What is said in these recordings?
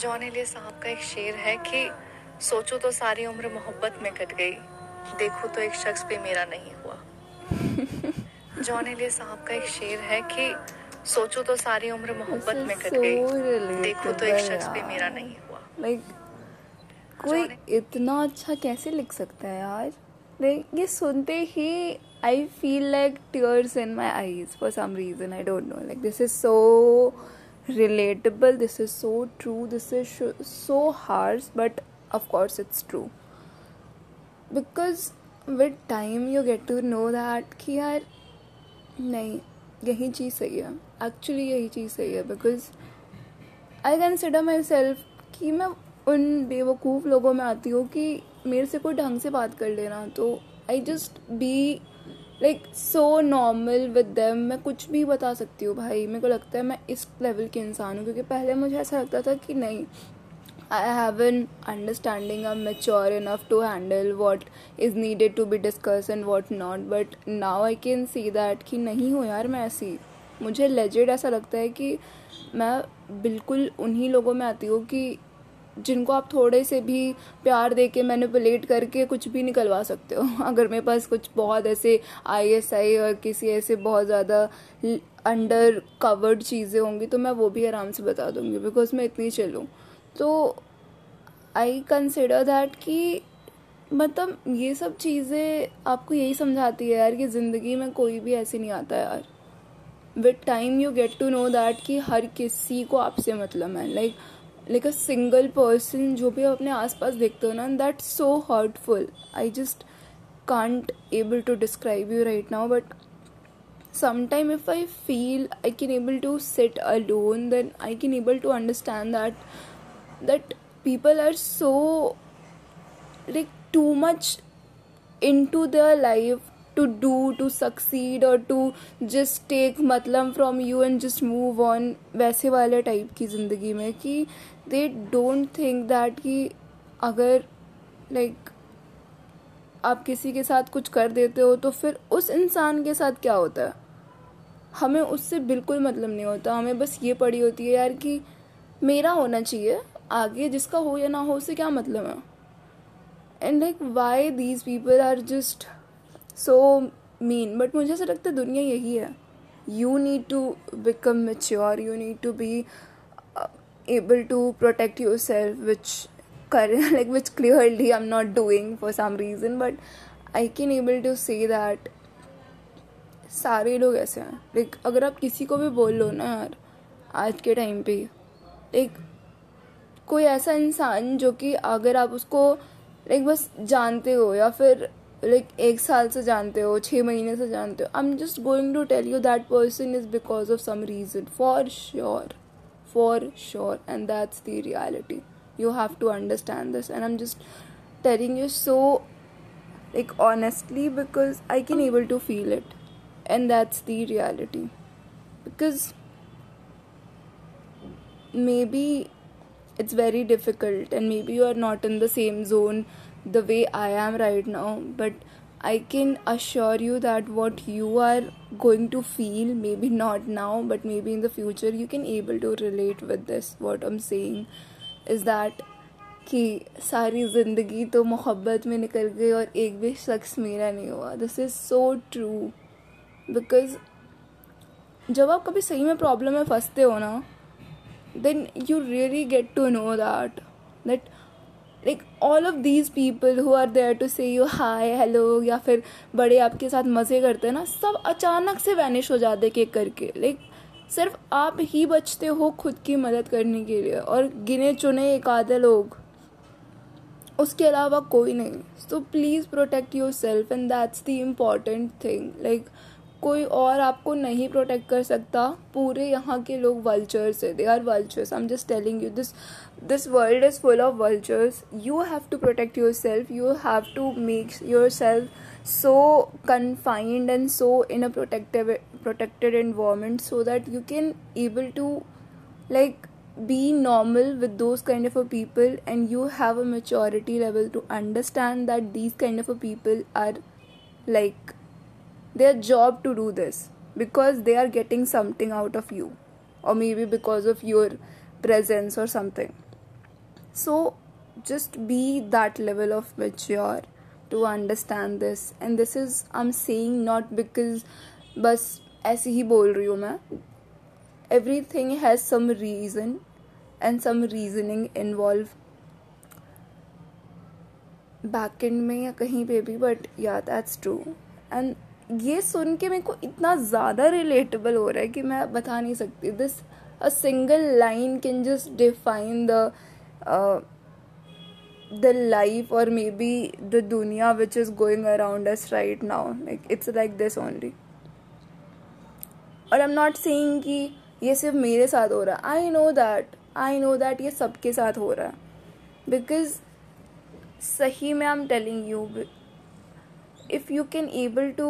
John Elia साहब का एक शेर है कि सोचो तो सारी उम्र मोहब्बत में कट गई देखो तो एक शख्स भी मेरा नहीं हुआ। जॉन एलिया साहब का एक शेर है कि सोचो तो सारी उम्र मोहब्बत में कट so गई देखो तो एक शख्स भी मेरा नहीं हुआ। लाइक कोई इतना अच्छा कैसे लिख सकता है यार? लाइक ये सुनते ही I feel like tears in my eyes for some reason I don't know like this is so relatable this is so true this is so harsh but of course it's true because with time you get to know that कि यार नहीं यही चीज़ सही है actually यही चीज़ सही है because I consider myself कि मैं उन बेवकूफ़ लोगों में आती हूँ कि मेरे से कोई ढंग से बात कर लेना तो I just be like so normal with them मैं कुछ भी बता सकती हूँ भाई मेरे को लगता है मैं इस लेवल की इंसान हूँ, क्योंकि पहले मुझे ऐसा लगता था कि नहीं, I have an understanding. I'm mature enough to handle what is needed to be discussed and what not. But now I can see that कि नहीं हूँ यार मैं ऐसी मुझे लेजिड ऐसा लगता है कि मैं बिल्कुल उन्हीं लोगों में आती हूँ कि जिनको आप थोड़े से भी प्यार दे के मैनिपुलेट करके कुछ भी निकलवा सकते हो। अगर मेरे पास कुछ बहुत ऐसे आई एस आई और किसी ऐसे बहुत ज़्यादा अंडर कवर्ड चीज़ें होंगी तो मैं वो भी आराम से बता दूँगी बिकॉज़ मैं इतनी चलूँ तो आई कंसिडर दैट कि मतलब ये सब चीज़ें आपको यही समझाती है यार कि ज़िंदगी में कोई भी ऐसे नहीं आता यार। With time you get to know that कि हर किसी को आपसे मतलब है। Like like a single person जो भी आप अपने आस पास देखते हो ना that so hurtful I just can't able to describe you right now but समाइम if I feel I can able to set alone then I can able to understand that that people are so like too much into the life to do to succeed और to just take मतलब from you and just move on वैसे वाले type की ज़िंदगी में कि they don't think that कि अगर लाइक like, आप किसी के साथ कुछ कर देते हो तो फिर उस इंसान के साथ क्या होता है? हमें उससे बिल्कुल मतलब नहीं होता। हमें बस ये पड़ी होती है यार कि मेरा होना चाहिए, आगे जिसका हो या ना हो, उससे क्या मतलब है? And like why these people are just so mean but मुझे ऐसा लगता है दुनिया यही है। You need to become mature you need to be able to protect yourself, which like, which clearly i'm not doing for some reason, but i can able to say that सारे लोग ऐसे हैं। लाइक अगर आप किसी को भी बोल लो ना यार, आज के टाइम पे लाइक कोई ऐसा इंसान जो कि अगर आप उसको लाइक बस जानते हो या फिर लाइक एक साल से जानते हो छः महीने से जानते हो I am just going to tell you that person is because of some reason for sure for sure. And that's the reality. You have to understand this. And i'm just telling you so like honestly because i can able to feel it. And that's the reality. Because maybe it's very difficult. And maybe you are not in the same zone the way i am right now. But i can assure you that what you are going to feel maybe not now but maybe in the future you can able to relate with this what i'm saying is that कि सारी ज़िंदगी तो मोहब्बत में निकल गई और एक भी शख्स मेरा नहीं हुआ this is so true because जब आप कभी सही में प्रॉब्लम में फंसते हो ना then you really get to know that that like all of these people who are there to say you hi, hello, या फिर बड़े आपके साथ मज़े करते हैं ना, सब अचानक से वैनिश हो जाते हैं एक करके। लाइक सिर्फ़ आप ही बचते हो खुद की मदद करने के लिए और गिने चुने एक आधे लोग। उसके अलावा कोई नहीं। So please protect yourself and that's the important thing like कोई और आपको नहीं प्रोटेक्ट कर सकता। पूरे यहाँ के लोग वल्चर्स है। They are vultures I am just telling you this this world is full of vultures. You have to protect yourself. You have to make yourself so confined and so in a protective protected environment so that you can able to like be normal with those kind of a people and you have a maturity level to understand that these kind of a people are like their job to do this because they are getting something out of you or maybe because of your presence or something. so just be that level of mature to understand this and this is i'm saying not because बस ऐसे ही बोल रही हूँ मैं everything has some reason and some reasoning involved back and में या कहीं पे भी बट या दैट्स ट्रू एंड ये सुन के मेरे को इतना ज़्यादा रिलेटेबल हो रहा है कि मैं बता नहीं सकती this a single line can just define the the life or maybe the dunya which is going around us right now like it's like this only और आई एम नॉट सेइंग कि ये सिर्फ मेरे साथ हो रहा है I know that I know that ये सबके साथ हो रहा है बिकॉज सही में I am telling you if you can able to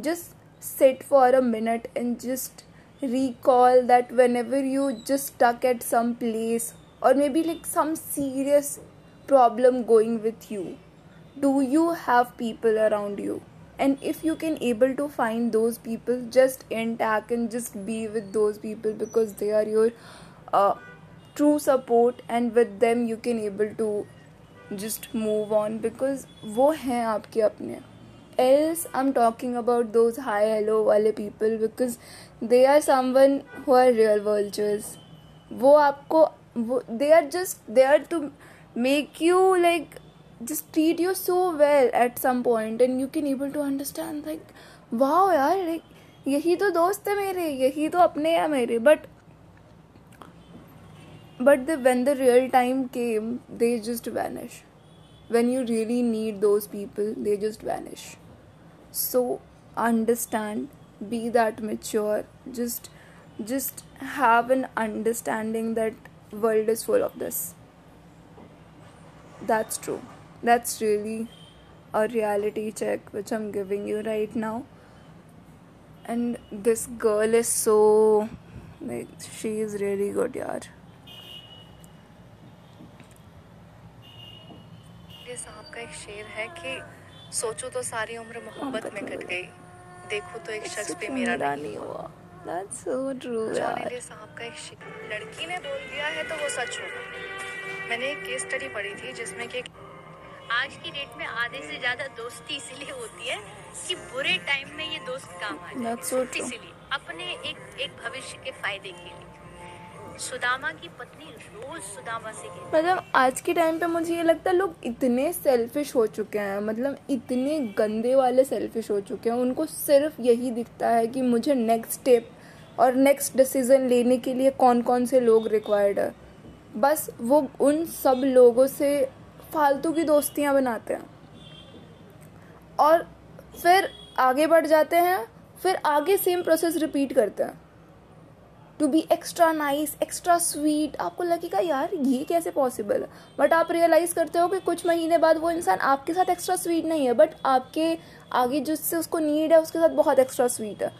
just sit for a minute and just recall that whenever you just stuck at some place or maybe like some serious problem going with you do you have people around you and if you can able to find those people just intact and just be with those people because they are your uh, true support and with them you can able to just move on because वो हैं आपके अपने else I'm talking about those hi hello वाले people because they are someone who are real vultures वो आपको वो they are just there to make you like just treat you so well at some point and you can able to understand like wow यार like यही तो दोस्त है मेरे यही तो अपने हैं मेरे but but the when the real time came they just vanish when you really need those people they just vanish so understand be that mature just just have an understanding that world is full of this that's true that's really a reality check which I'm giving you right now. And this girl is so like she is really good, yaar. ये साहब का एक शेर है कि सोचो तो सारी उम्र मोहब्बत में कट गई देखो तो एक शख्स पे मेरा नहीं हुआ That's so true, का एक लड़की ने बोल दिया है तो वो सच होगा। मैंने एक केस स्टडी पढ़ी थी जिसमें कि आज की डेट में आधे से ज़्यादा दोस्ती इसलिए होती है कि बुरे टाइम में ये दोस्त काम आ so जाए इसीलिए अपने एक एक भविष्य के फ़ायदे के लिए। सुदामा की पत्नी रोज सुदामा से मतलब आज के टाइम पे मुझे ये लगता है लोग इतने सेल्फिश हो चुके हैं मतलब इतने गंदे वाले सेल्फिश हो चुके हैं उनको सिर्फ़ यही दिखता है कि मुझे नेक्स्ट स्टेप और नेक्स्ट डिसीज़न लेने के लिए कौन कौन से लोग रिक्वायर्ड है? बस वो उन सब लोगों से फालतू की दोस्तियाँ बनाते हैं। और फिर आगे बढ़ जाते हैं, फिर आगे सेम प्रोसेस रिपीट करते हैं। To be extra nice extra sweet आपको लगेगा, यार, ये कैसे पॉसिबल है? बट आप रियलाइज़ करते हो कि कुछ महीने बाद वो इंसान आपके साथ एक्स्ट्रा स्वीट नहीं है बट आपके आगे जिससे उसको नीड है, उसके साथ बहुत एक्स्ट्रा स्वीट है।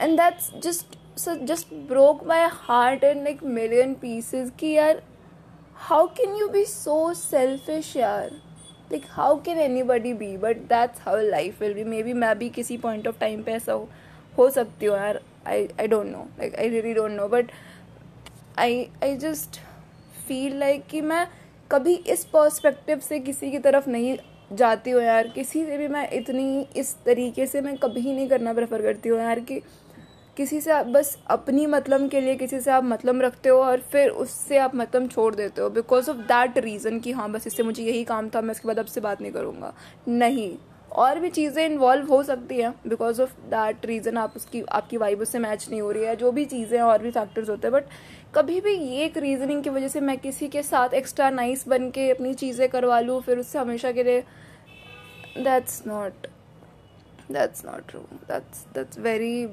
And that's just so just broke my heart in like million pieces कि यार how can you be so selfish यार like how can anybody be but that's how life will be maybe मैं भी किसी point of time पे ऐसा हो, हो सकती हूँ यार I I don't know like I really don't know but I I just feel like कि मैं कभी इस पर्सपेक्टिव से किसी की तरफ़ नहीं जाती हूँ यार किसी से भी मैं इतनी इस तरीके से मैं कभी नहीं करना प्रेफर करती हूँ यार कि किसी से आप बस अपनी मतलब के लिए किसी से आप मतलब रखते हो और फिर उससे आप मतलब छोड़ देते हो। बिकॉज़ ऑफ़ दैट रीज़न कि हाँ बस इससे मुझे यही काम था, मैं इसके बाद अब से बात नहीं करूँगा। नहीं, और भी चीज़ें इन्वॉल्व हो सकती हैं। बिकॉज़ ऑफ़ दैट रीज़न आप उसकी, आपकी वाइब उससे मैच नहीं हो रही है। जो भी चीज़ें और भी फैक्टर्स होते हैं। बट कभी भी ये एक रीजनिंग की वजह से मैं किसी के साथ एक्स्ट्रा नाइस बन के अपनी चीज़ें करवा लूँ, फिर उससे हमेशा के लिए that's not that's not true that's that's very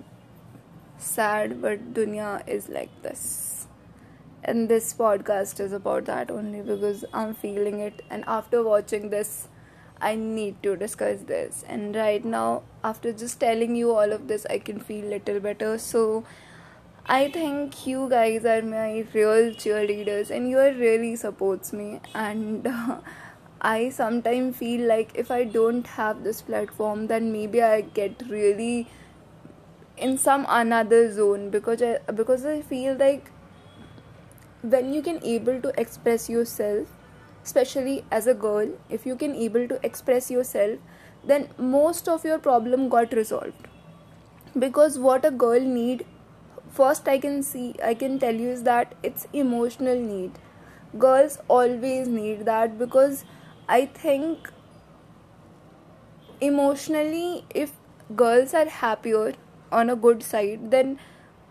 sad, but dunya is like this. And this podcast is about that only because I'm feeling it. And after watching this, I need to discuss this. And right now, after just telling you all of this, I can feel little better. So I think you guys are my real cheerleaders, and you are really supports me. And uh, I sometimes feel like if I don't have this platform, then maybe I get really in some another zone because I, because I feel like when you can able to express yourself especially as a girl if you can able to express yourself then most of your problem got resolved. Because what a girl need first i can see i can tell you is that it's emotional need. Girls always need that because i think emotionally if girls are happier on a good side then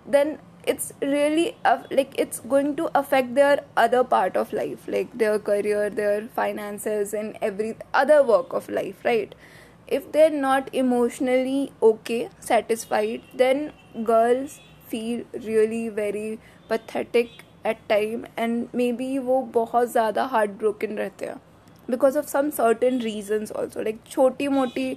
then it's really uh, like it's going to affect their other part of life like their career their finances and every other work of life right if they're not emotionally okay satisfied then girls feel really very pathetic at time and maybe वो बहुत ज़्यादा heart broken रहते हैं because of some certain reasons also like छोटी मोटी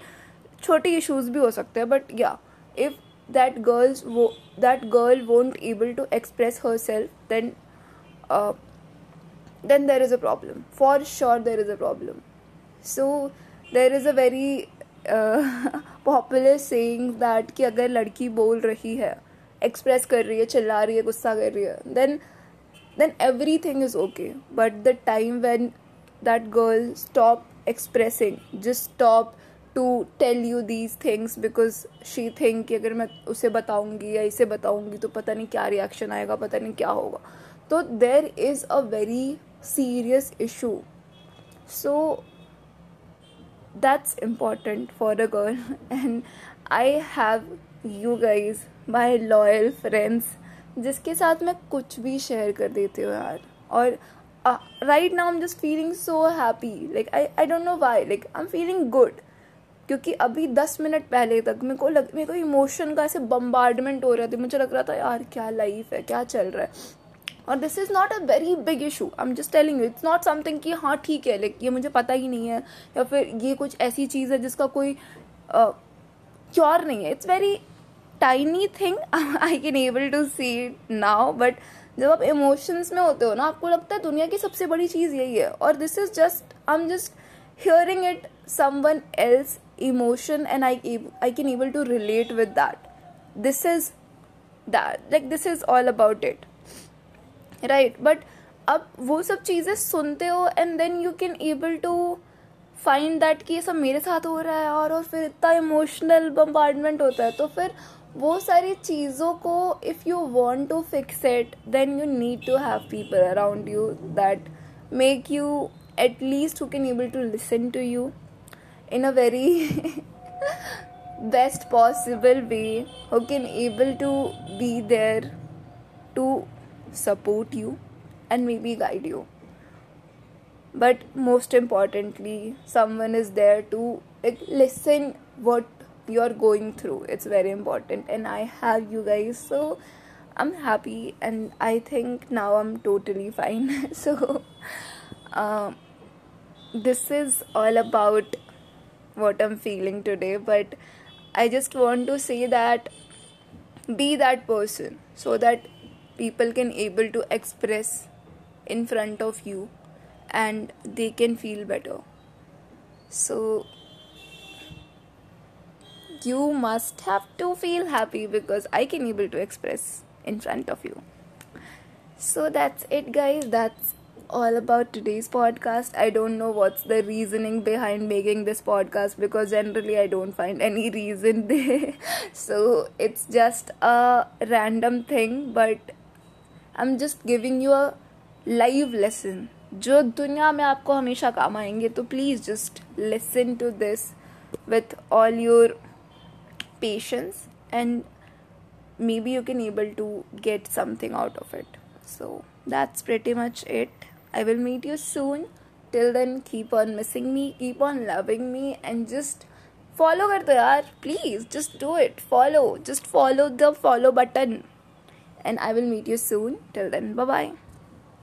छोटी issues भी हो सकते हैं बट या if that girls wo- that girl won't able to express herself then uh, then there is a problem for sure there is a problem so there is a very uh, popular saying that कि अगर लड़की बोल रही है express कर रही है चिल्ला रही है गुस्सा कर रही है then then everything is okay but the time when that girl stop expressing just stop to tell you these things because she think कि अगर मैं उसे बताऊँगी या इसे बताऊँगी तो पता नहीं क्या रिएक्शन आएगा, पता नहीं क्या होगा। तो there is a very serious issue so that's important for a girl. And i have you guys, my loyal friends, जिसके साथ मैं कुछ भी शेयर कर देती हूँ यार। और right now I am just feeling so happy like I I don't know why like I am feeling good क्योंकि अभी दस मिनट पहले तक मेरे को लग मेरे को इमोशन का ऐसे बम्बार्डमेंट हो रहा था। मुझे लग रहा था यार क्या लाइफ है क्या चल रहा है? और this is not a very big issue I am just telling you it's not something कि हाँ ठीक है लाइक ये मुझे पता ही नहीं है। या फिर ये कुछ ऐसी चीज़ है जिसका कोई क्योर uh, नहीं है। It's very tiny thing I can able to see it now but जब आप इमोशंस में होते हो ना आपको लगता है दुनिया की सबसे बड़ी चीज़ यही है। और this is just I am just hearing it someone else emotion and I I can able to relate with that this is that like this is all about it right but अब वो सब चीज़ें सुनते हो and then you can able to find that कि ये सब मेरे साथ हो रहा है और और फिर इतना इमोशनल बम्बार्डमेंट होता है तो फिर वो सारी चीज़ों को if you want to fix it then you need to have people around you that make you at least who can able to listen to you in a very best possible way who can able to be there to support you and maybe guide you. But most importantly someone is there to like, listen what you're going through. It's very important and i have you guys so i'm happy and i think now i'm totally fine. So um, this is all about what i'm feeling today but i just want to say that be that person so that people can able to express in front of you and they can feel better. So you must have to feel happy because i can able to express in front of you. So that's it guys. That's all about today's podcast i don't know what's the reasoning behind making this podcast because generally i don't find any reason there so it's just a random thing but i'm just giving you a live lesson जो दुनिया में आपको हमेशा काम आएंगे तो please just listen to this with all your patience and maybe you can able to get something out of it so that's pretty much it I will meet you soon. Till then, keep on missing me, keep on loving me, and just follow kar do. Please, just do it. Follow. Just follow the follow button. And I will meet you soon. Till then, bye bye.